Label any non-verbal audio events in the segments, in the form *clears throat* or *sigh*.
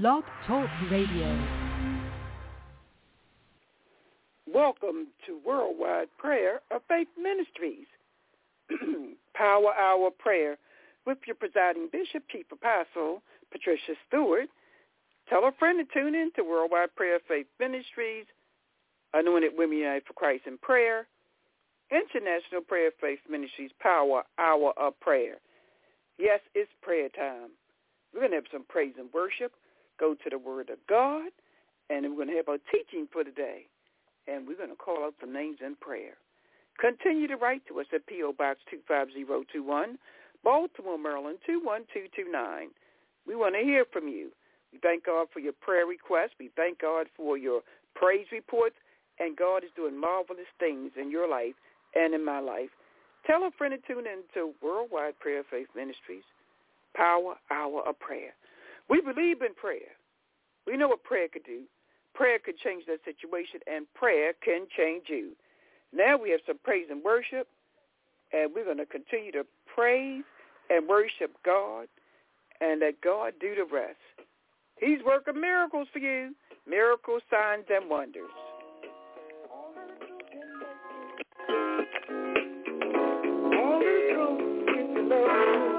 Blog Talk Radio. Welcome to Worldwide Prayer of Faith Ministries. *clears throat* Power Hour Prayer with your presiding bishop, Chief Apostle, Patricia Stewart. Tell a friend to tune in to Worldwide Prayer of Faith Ministries, Anointed Women United for Christ in Prayer, International Prayer of Faith Ministries Power Hour of Prayer. Yes, it's prayer time. We're going to have some praise and worship, go to the Word of God, and we're going to have our teaching for today. And we're going to call out some names in prayer. Continue to write to us at P.O. Box 25021, Baltimore, Maryland 21229. We want to hear from you. We thank God for your prayer requests. We thank God for your praise reports. And God is doing marvelous things in your life and in my life. Tell a friend to tune in to Worldwide Prayer Faith Ministries, Power Hour of Prayer. We believe in prayer. We know what prayer could do. Prayer could change that situation, and prayer can change you. Now we have some praise and worship, and we're going to continue to praise and worship God and let God do the rest. He's working miracles for you, miracles, signs, and wonders. All the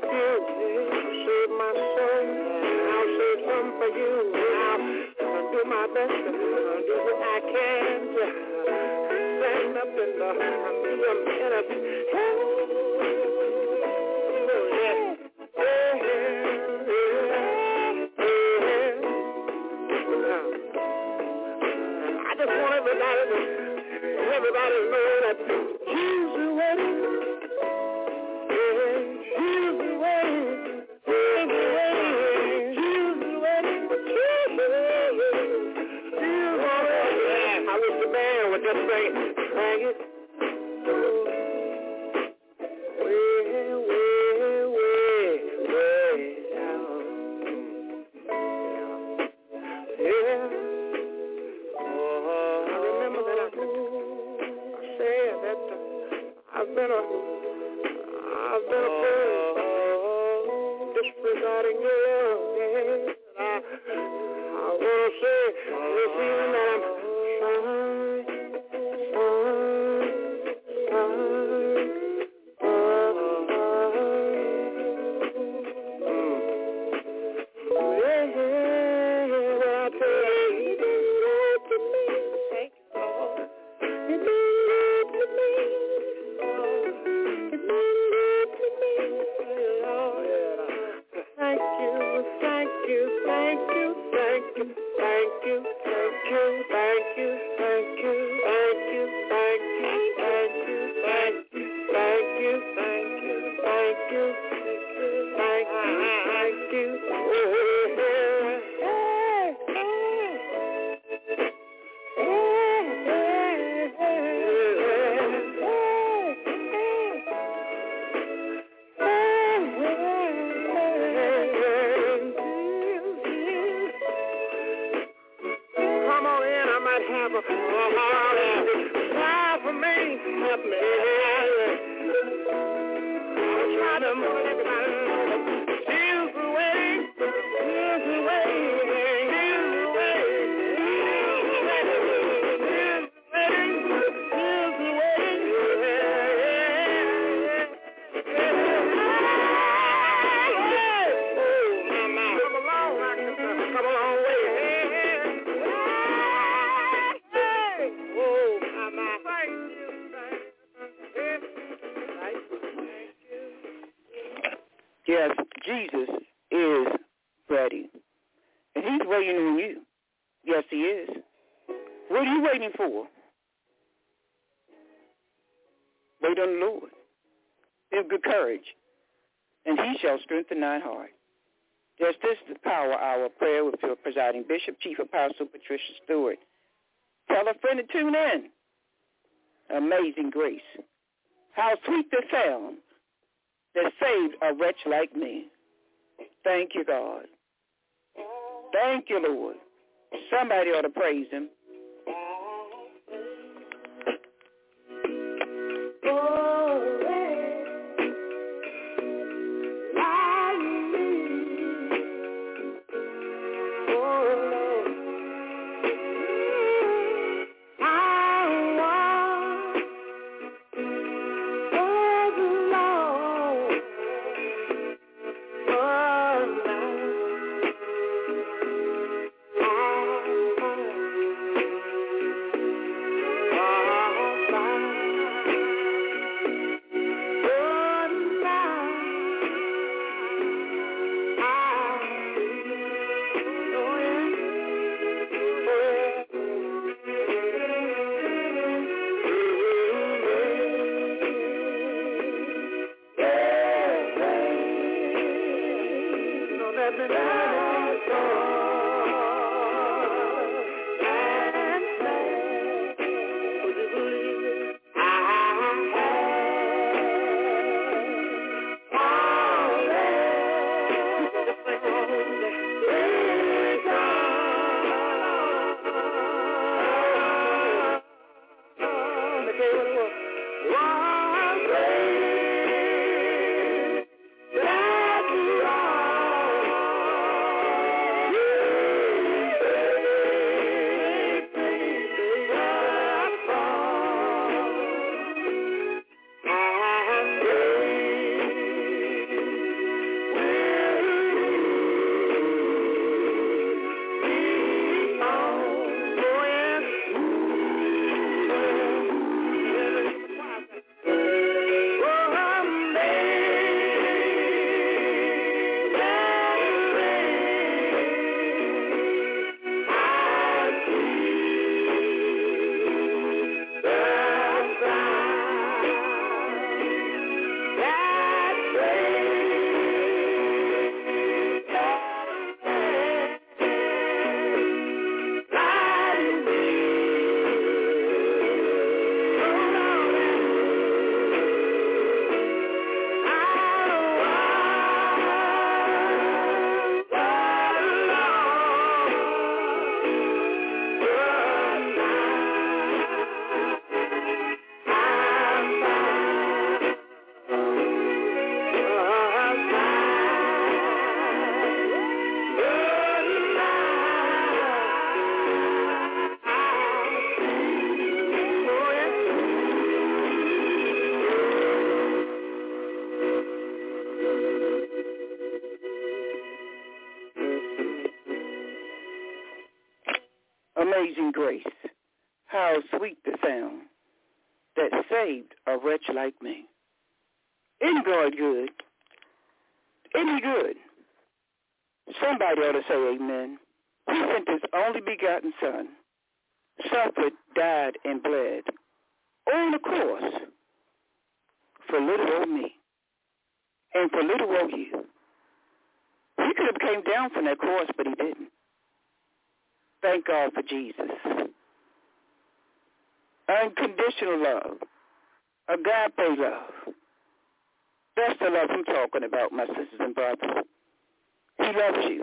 beauty. You my soul, and I'll save some for you. I'll do my best, I'll do what I can stand up in the, I'm Yes, Jesus is ready. And he's waiting on you. Yes, he is. What are you waiting for? Wait on the Lord. Of good courage, and he shall strengthen thy heart. Yes, this is the Power Hour prayer with your presiding bishop, Chief Apostle Patricia Stewart. Tell a friend to tune in. Amazing grace. How sweet the sound that saved a wretch like me. Thank you, God. Thank you, Lord. Somebody ought to praise him. Amazing grace. How sweet the sound that saved a wretch like me. Isn't God good? Isn't good? Somebody ought to say amen. He sent his only begotten son, suffered, died, and bled on the cross for little old me and for little old you. He could have came down from that cross, but he didn't. Thank God for Jesus. Unconditional love. Agape love. That's the love I'm talking about, my sisters and brothers. He loves you.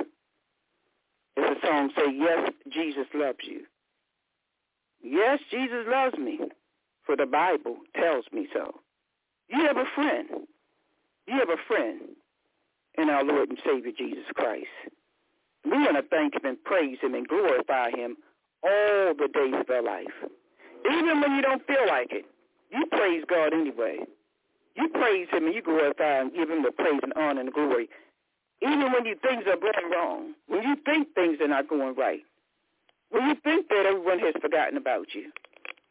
As the song say, yes, Jesus loves you. Yes, Jesus loves me, for the Bible tells me so. You have a friend. You have a friend in our Lord and Savior Jesus Christ. We want to thank him and praise him and glorify him all the days of our life. Even when you don't feel like it, you praise God anyway. You praise him and you glorify and give him the praise and honor and glory. Even when you things are going wrong, when you think things are not going right, when you think that everyone has forgotten about you,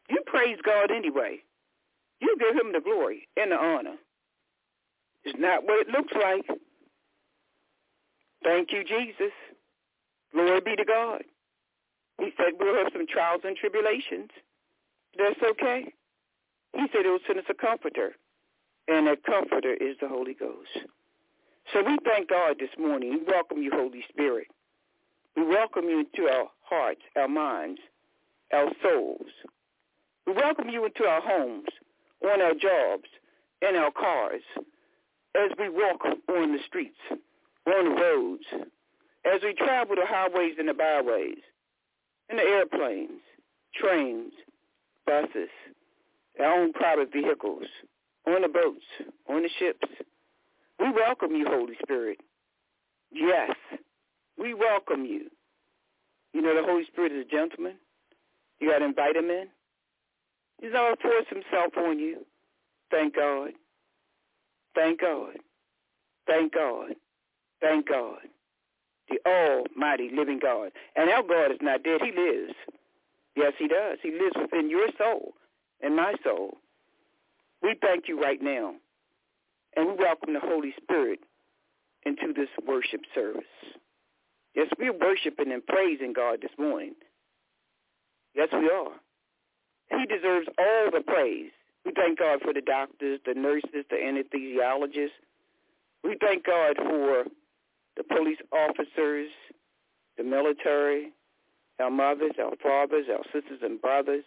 you praise God anyway. You give him the glory and the honor. It's not what it looks like. Thank you, Jesus. Glory be to God. He said we'll have some trials and tribulations. That's okay. He said he'll send us a comforter, and that comforter is the Holy Ghost. So we thank God this morning. We welcome you, Holy Spirit. We welcome you into our hearts, our minds, our souls. We welcome you into our homes, on our jobs, in our cars, as we walk on the streets, on the roads, as we travel the highways and the byways, in the airplanes, trains, buses, our own private vehicles, on the boats, on the ships. We welcome you, Holy Spirit. Yes, we welcome you. You know the Holy Spirit is a gentleman. You got to invite him in. He's going force himself on you. Thank God. Thank God. Thank God. Thank God. The almighty living God. And our God is not dead. He lives. Yes, he does. He lives within your soul and my soul. We thank you right now. And we welcome the Holy Spirit into this worship service. Yes, we're worshiping and praising God this morning. Yes, we are. He deserves all the praise. We thank God for the doctors, the nurses, the anesthesiologists. We thank God for the police officers, the military, our mothers, our fathers, our sisters and brothers,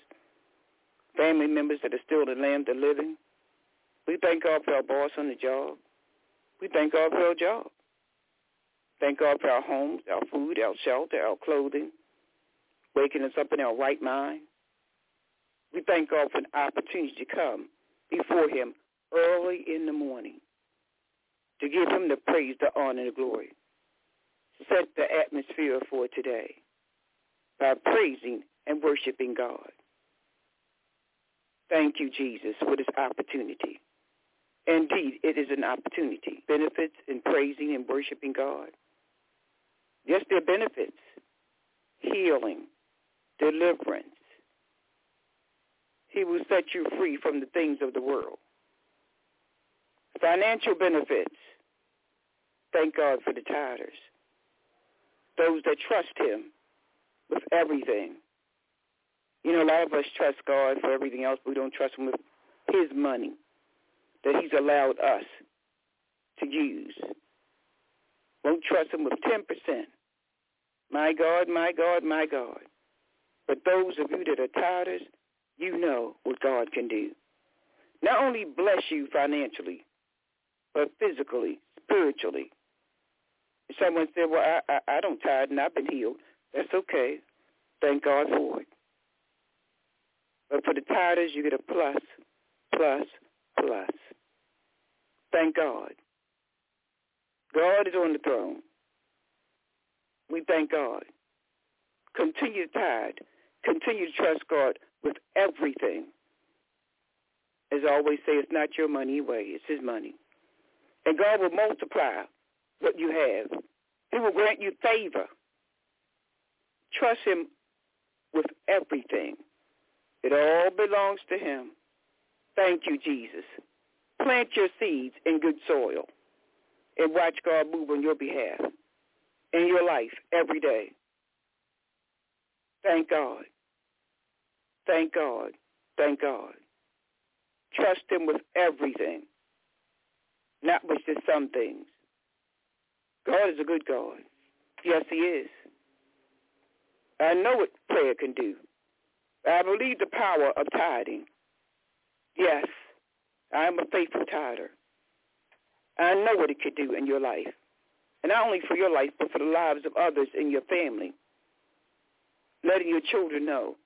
family members that are still in the land of the living. We thank God for our boss on the job. We thank God for our job. Thank God for our homes, our food, our shelter, our clothing, waking us up in our right mind. We thank God for an opportunity to come before him early in the morning to give him the praise, the honor, and the glory. Set the atmosphere for today by praising and worshiping God. Thank you, Jesus, for this opportunity. Indeed, it is an opportunity. Benefits in praising and worshiping God. Yes, there are benefits. Healing, deliverance. He will set you free from the things of the world. Financial benefits. Thank God for the tithers. Those that trust him with everything. You know, a lot of us trust God for everything else, but we don't trust him with his money that he's allowed us to use. Won't trust him with 10%. My God, my God, my God. But those of you that are tithers, you know what God can do. Not only bless you financially, but physically, spiritually. Someone said, well, I, I, I don't tithe and I've been healed. That's okay. Thank God for it. But for the tithers, you get a plus, plus, plus. Thank God. God is on the throne. We thank God. Continue to tithe. Continue to trust God with everything. As I always say, it's not your money anyway. It's his money. And God will multiply what you have. He will grant you favor. Trust him with everything. It all belongs to him. Thank you, Jesus. Plant your seeds in good soil and watch God move on your behalf in your life every day. Thank God. Thank God. Thank God. Trust him with everything, not with just some things. God is a good God. Yes, he is. I know what prayer can do. I believe the power of tithing. Yes, I am a faithful tither. I know what it could do in your life. And not only for your life, but for the lives of others in your family. Letting your children know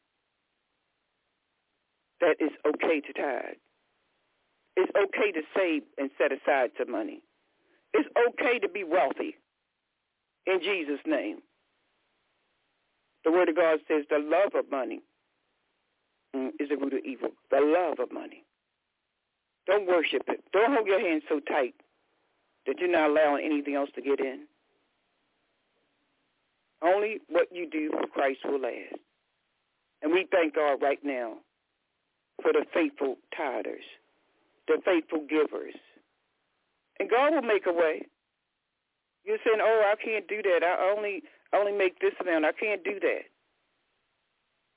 that it's okay to tithe. It's okay to save and set aside some money. It's okay to be wealthy in Jesus' name. The Word of God says the love of money mm, is the root of evil. The love of money. Don't worship it. Don't hold your hands so tight that you're not allowing anything else to get in. Only what you do for Christ will last. And we thank God right now for the faithful tithers, the faithful givers. And God will make a way. You're saying, "Oh, I can't do that. I only only make this amount. I can't do that."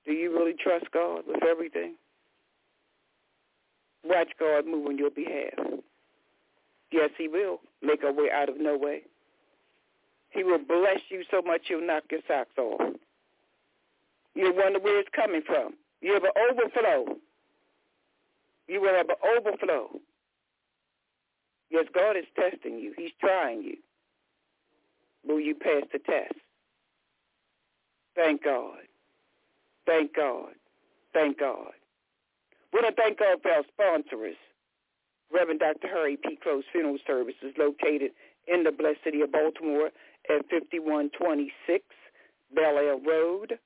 Do you really trust God with everything? Watch God move on your behalf. Yes, He will make a way out of no way. He will bless you so much you'll knock your socks off. You'll wonder where it's coming from. You have an overflow. You will have an overflow. Yes, God is testing you. He's trying you. Will you pass the test? Thank God. Thank God. Thank God. We want to thank God for our sponsors. Reverend Dr. Harry P. Close Funeral Services located in the blessed city of Baltimore at 5126 Bel Air Road.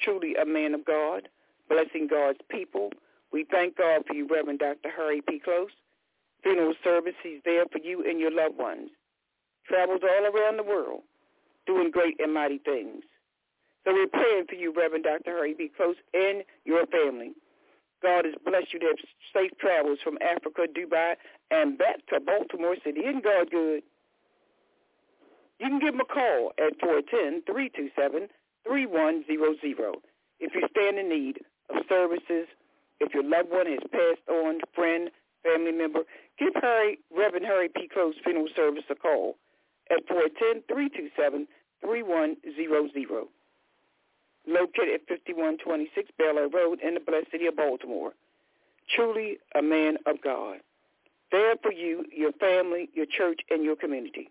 Truly a man of God, blessing God's people. We thank God for you, Reverend Dr. Harry P. Close. Funeral service, he's there for you and your loved ones. Travels all around the world, doing great and mighty things. So we're praying for you, Reverend Dr. Harry P. Close, and your family. God has blessed you to have safe travels from Africa, Dubai, and back to Baltimore City. Isn't God good? You can give him a call at 410-327-3100 if you stand in need of services, if your loved one has passed on, friend, family member, give Harry, Reverend Harry P. Close Funeral Service a call at 410-327-3100 located at 5126 Bel Air Road in the blessed city of Baltimore. Truly a man of God. There for you, your family, your church, and your community.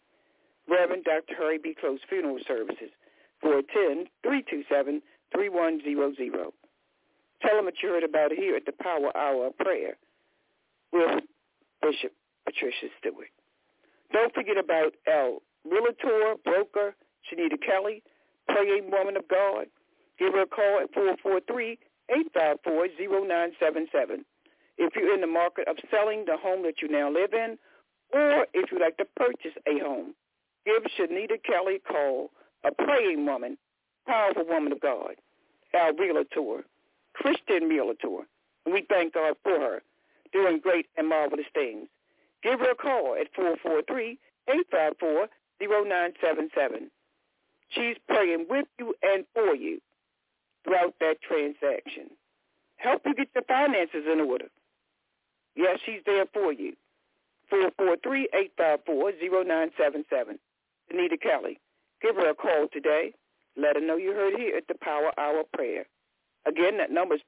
Reverend Dr. Harry P. Close Funeral Services, 410-327-3100. Tell them that you heard about it here at the Power Hour of Prayer with Bishop Patricia Stewart. Don't forget about our realtor, broker, Shanita Kelly, praying woman of God, Give her a call at 443-854-0977. If you're in the market of selling the home that you now live in, or if you'd like to purchase a home, give Shanita Kelly a call, a praying woman, powerful woman of God, our realtor, Christian realtor. And we thank God for her doing great and marvelous things. Give her a call at 443-854-0977. She's praying with you and for you throughout that transaction. Help you get your finances in order. Yes, she's there for you. 443-854-0977. Anita Kelly. Give her a call today. Let her know you heard here at the Power Hour Prayer. Again, that number is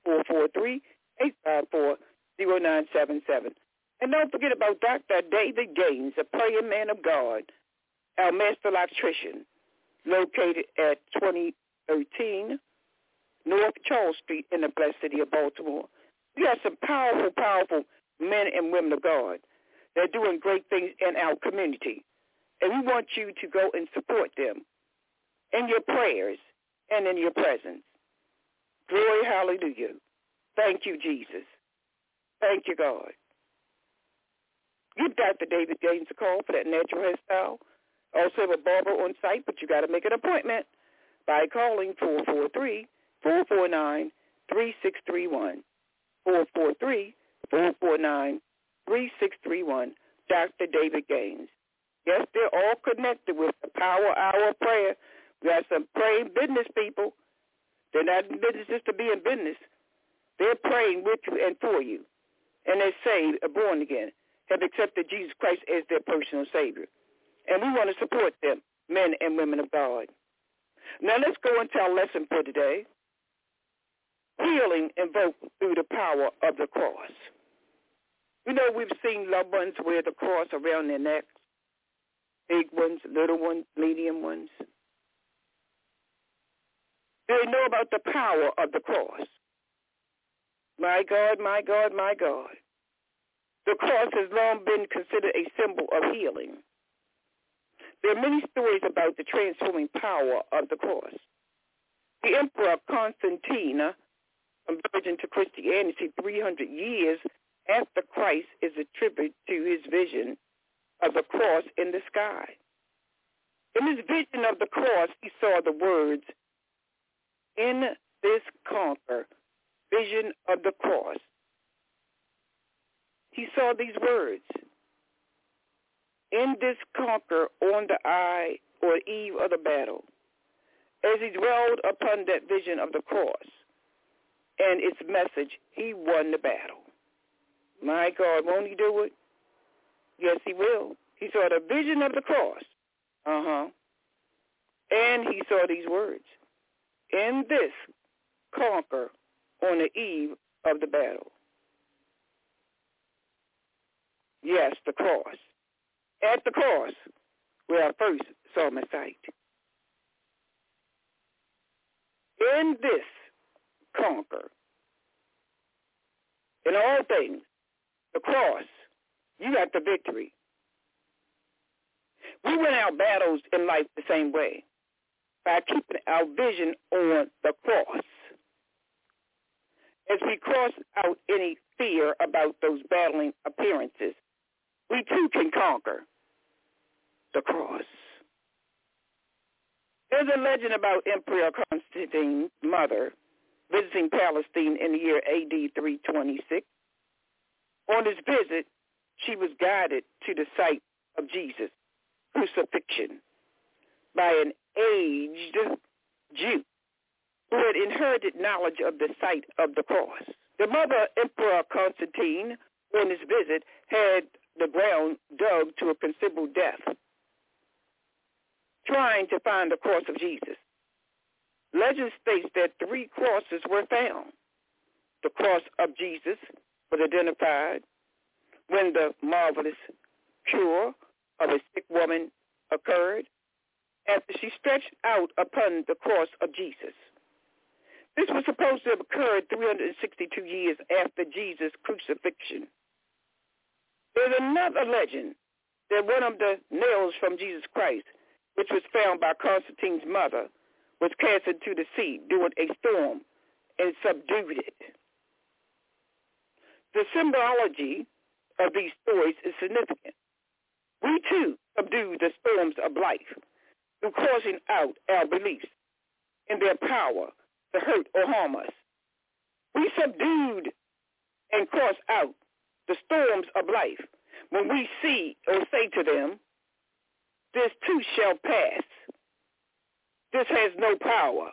443-854-0977. And don't forget about Dr. David Gaines, a praying man of God, our master electrician, located at 2013 North Charles Street in the blessed city of Baltimore. We have some powerful, powerful men and women of God. They're doing great things in our community. And we want you to go and support them in your prayers and in your presence. Glory, hallelujah. Thank you, Jesus. Thank you, God. Give Dr. David Gaines a call for that natural hairstyle. Also have a barber on site, but you got to make an appointment by calling 443 449 3631. 443 449 3631. Dr. David Gaines. Yes, they're all connected with the Power Hour of Prayer. We have some praying business people. They're not in business just to be in business. They're praying with you and for you. And they're saved, are born again, have accepted Jesus Christ as their personal Savior. And we want to support them, men and women of God. Now let's go into our lesson for today healing invoked through the power of the cross. You know, we've seen loved ones wear the cross around their necks, big ones, little ones, medium ones. They know about the power of the cross. My God, my God, my God. The cross has long been considered a symbol of healing. There are many stories about the transforming power of the cross. The Emperor Constantine conversion to Christianity 300 years after Christ is attributed to his vision of the cross in the sky. In his vision of the cross, he saw the words, in this conquer, vision of the cross. He saw these words. in this conquer on the eye or eve of the battle, as he dwelled upon that vision of the cross and its message, he won the battle. My God, won't he do it? Yes, he will. He saw the vision of the cross. Uh-huh. And he saw these words. In this, conquer on the eve of the battle. Yes, the cross. At the cross, where I first saw my sight. In this, conquer. In all things, the cross, you got the victory. We win our battles in life the same way, by keeping our vision on the cross. As we cross out any fear about those battling appearances, we too can conquer the cross. There's a legend about Emperor Constantine's mother visiting Palestine in the year AD 326. On this visit, she was guided to the site of Jesus' crucifixion by an aged Jew who had inherited knowledge of the site of the cross. The mother, Emperor Constantine, on his visit, had the ground dug to a considerable depth, trying to find the cross of Jesus. Legend states that three crosses were found. The cross of Jesus was identified when the marvelous cure of a sick woman occurred after she stretched out upon the cross of Jesus. This was supposed to have occurred 362 years after Jesus' crucifixion. There's another legend that one of the nails from Jesus Christ, which was found by Constantine's mother, was cast into the sea during a storm and subdued it. The symbology of these stories is significant. We too subdue the storms of life through crossing out our beliefs in their power to hurt or harm us. We subdued and cross out the storms of life when we see or say to them, this too shall pass. This has no power.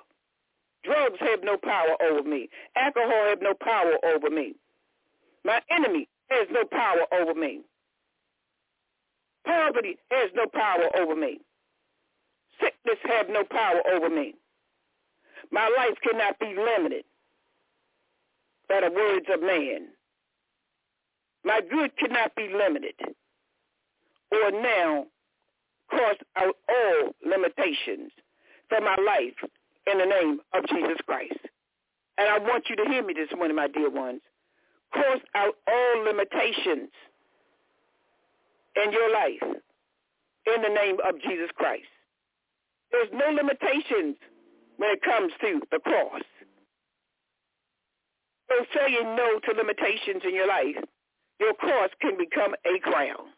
Drugs have no power over me. Alcohol have no power over me. My enemy has no power over me. Poverty has no power over me. Sickness have no power over me. My life cannot be limited by the words of man. My good cannot be limited or now cross out all limitations for my life in the name of Jesus Christ. And I want you to hear me this morning, my dear ones. Cross out all limitations in your life in the name of Jesus Christ. There's no limitations when it comes to the cross. So saying no to limitations in your life, your cross can become a crown.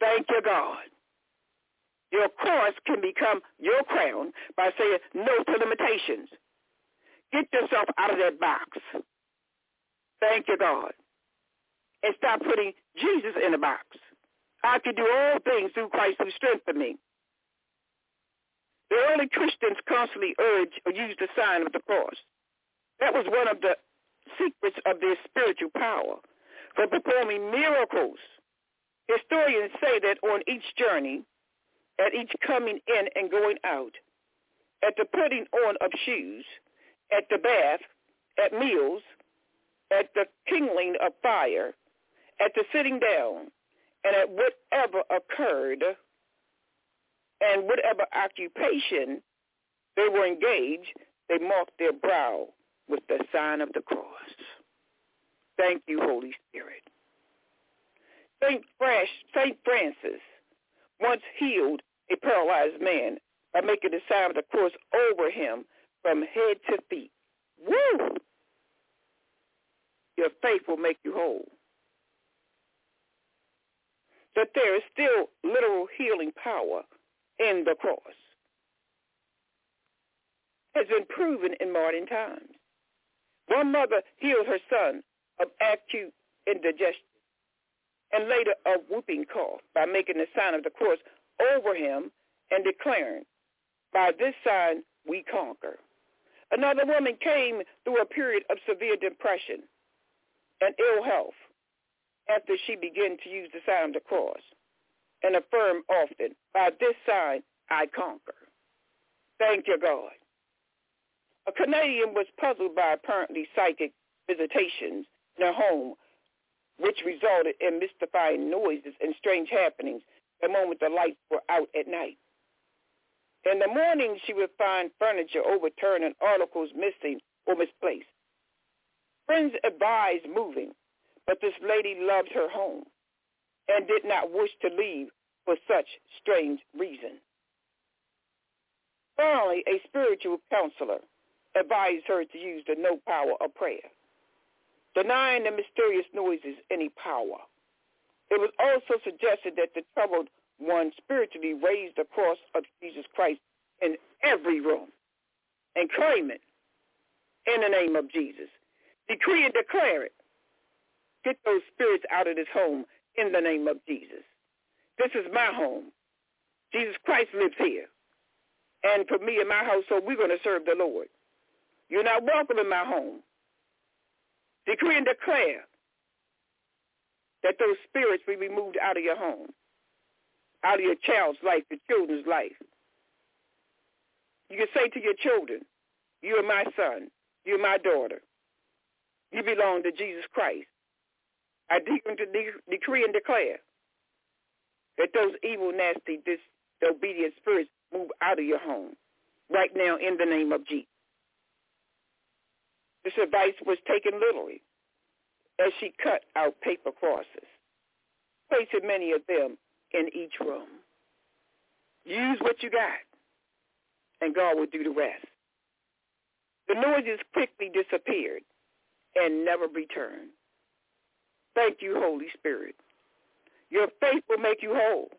Thank you, God. Your cross can become your crown by saying no to limitations. Get yourself out of that box. Thank you, God. And stop putting Jesus in a box. I can do all things through Christ who strengthens me. The early Christians constantly urged or used the sign of the cross. That was one of the secrets of their spiritual power for performing miracles. Historians say that on each journey, at each coming in and going out, at the putting on of shoes, at the bath, at meals, at the kindling of fire, at the sitting down, and at whatever occurred and whatever occupation they were engaged, they marked their brow with the sign of the cross. Thank you, Holy Spirit. Saint, Saint Francis once healed a paralyzed man by making the sign of the cross over him from head to feet. Woo! Your faith will make you whole. That there is still literal healing power in the cross. Has been proven in modern times. One mother healed her son of acute indigestion and later a whooping cough by making the sign of the cross over him and declaring, by this sign we conquer. Another woman came through a period of severe depression and ill health after she began to use the sign of the cross and affirm often, by this sign I conquer. Thank you, God. A Canadian was puzzled by apparently psychic visitations in her home, which resulted in mystifying noises and strange happenings the moment the lights were out at night. In the morning, she would find furniture overturned and articles missing or misplaced. Friends advised moving, but this lady loved her home and did not wish to leave for such strange reason. Finally, a spiritual counselor advised her to use the no power of prayer, denying the mysterious noises any power. It was also suggested that the troubled one spiritually raise the cross of Jesus Christ in every room and claim it in the name of Jesus. Decree and declare it. Get those spirits out of this home in the name of Jesus. This is my home. Jesus Christ lives here. And for me and my household, we're going to serve the Lord. You're not welcome in my home. Decree and declare that those spirits be removed out of your home, out of your child's life, your children's life. You can say to your children, you are my son, you are my daughter. You belong to Jesus Christ. I decree and declare that those evil, nasty, disobedient spirits move out of your home right now in the name of Jesus. This advice was taken literally as she cut out paper crosses, placing many of them in each room. Use what you got, and God will do the rest. The noises quickly disappeared and never returned. Thank you, Holy Spirit. Your faith will make you whole.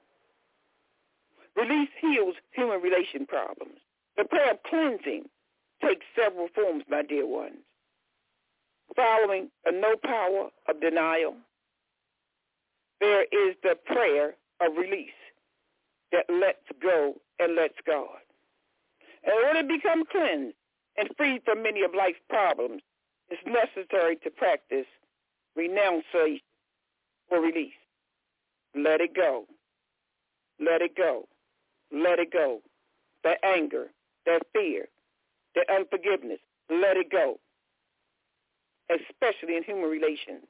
Release heals human relation problems. The prayer of cleansing takes several forms, my dear ones. Following a no power of denial, there is the prayer of release that lets go and lets God. In order to become cleansed and freed from many of life's problems, it's necessary to practice renunciation or release. Let it go. Let it go. Let it go. That anger, that fear, that unforgiveness, let it go especially in human relations.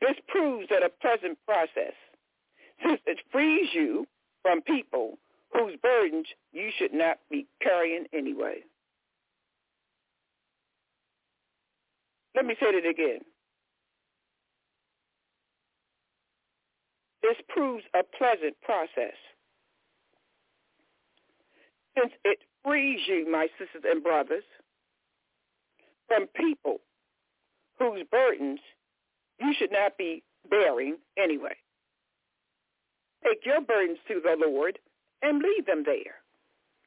This proves that a pleasant process, *laughs* since it frees you from people whose burdens you should not be carrying anyway. Let me say it again. This proves a pleasant process. Since it frees you, my sisters and brothers, from people whose burdens you should not be bearing anyway. Take your burdens to the Lord and leave them there.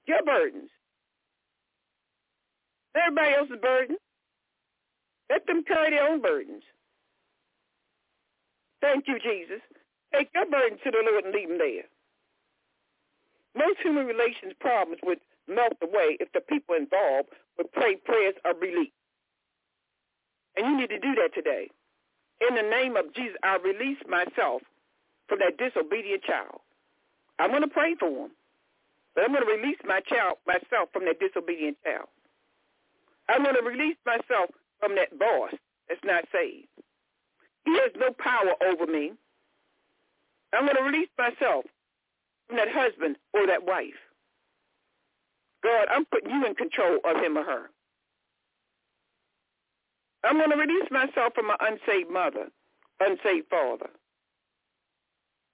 Your burdens. Everybody else's burdens. Let them carry their own burdens. Thank you, Jesus. Take your burden to the Lord and leave them there. Most human relations problems would melt away if the people involved would pray prayers of relief. And you need to do that today. In the name of Jesus, I release myself from that disobedient child. I'm going to pray for him. But I'm going to release my child, myself from that disobedient child. I'm going to release myself from that boss that's not saved. He has no power over me. I'm going to release myself from that husband or that wife. God, I'm putting you in control of him or her. I'm going to release myself from my unsaved mother, unsaved father.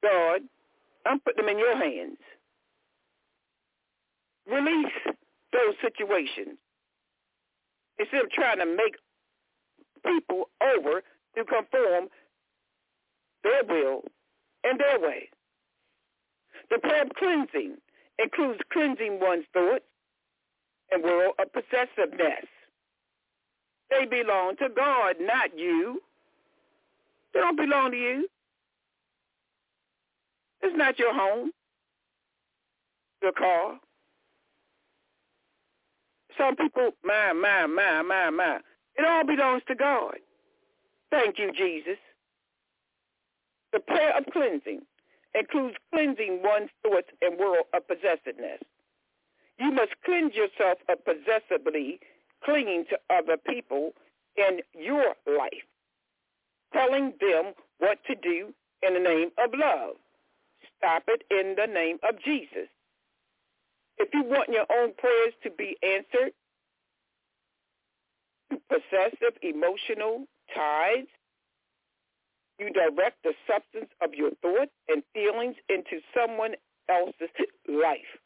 God, I'm putting them in your hands. Release those situations instead of trying to make people over to conform their will and their way. The prayer of cleansing includes cleansing one's thoughts and world of possessiveness. They belong to God, not you. They don't belong to you. It's not your home, your car. Some people, my, my, my, my, my. It all belongs to God. Thank you, Jesus. The prayer of cleansing includes cleansing one's thoughts and world of possessiveness. You must cleanse yourself of possessively clinging to other people in your life, telling them what to do in the name of love. Stop it in the name of Jesus. If you want your own prayers to be answered, possessive emotional ties, you direct the substance of your thoughts and feelings into someone else's life,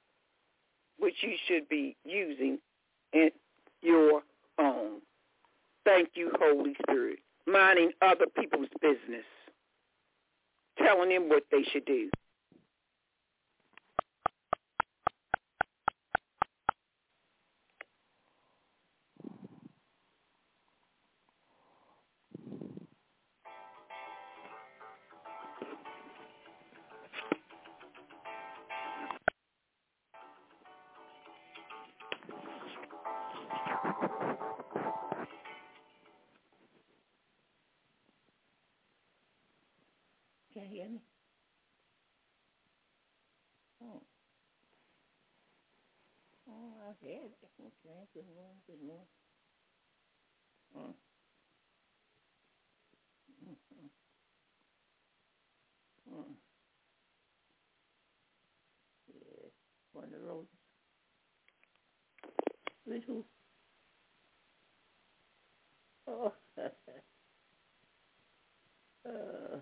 which you should be using in your own. Thank you, Holy Spirit. Minding other people's business, telling them what they should do. It. Okay, good morning, good morning. Mm. Mm-hmm. Mm. Yeah, one of those. With who? Oh, uh,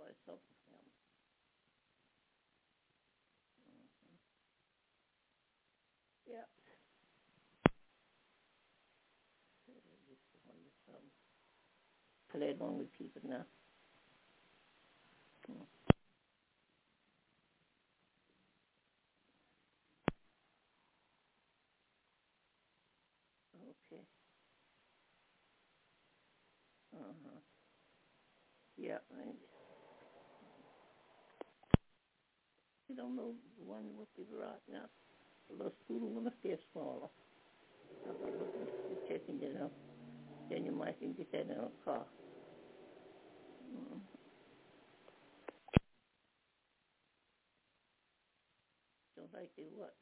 So was something him. Mm-hmm. Yep. Just one with people now. Mm. Okay. Uh-huh. Yep. I, you don't know one would be right now. The school will stay smaller. I'm checking it out. Then you might can get that in a car. Mm. So like do what?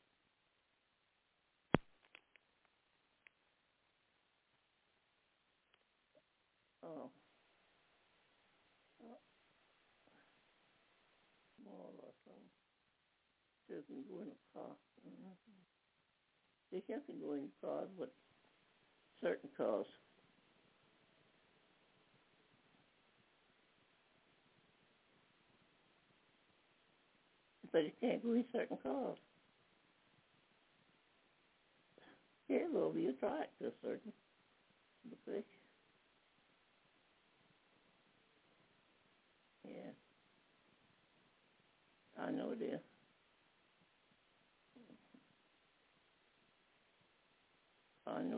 Oh. Small or something. So you can go in a car. Mm-hmm. They can go in cars with certain cars. But it can't go in certain cars. Yeah, well, you try it to a certain degree. Yeah. I know it is.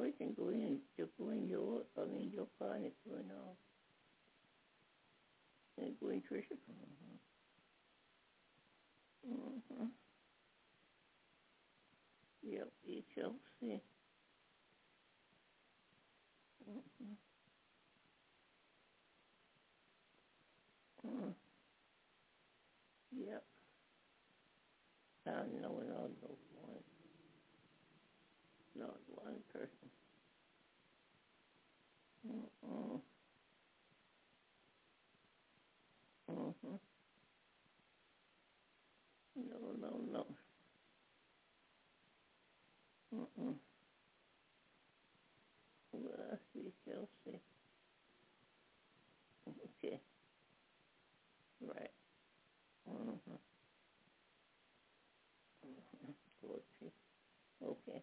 It can go in, just go in your, I mean, your and it's going off. And go in Trisha. Mm-hmm. Mm-hmm. Yep, you shall see. Mm-hmm. Mm. Yep. I know it all goes one. Not one person. Mm-mm. Mm-hmm. No, no, no. Mm-mm. Well, we shall see. Okay. Right. Mm-hmm. Mm-hmm. Poetry. Okay.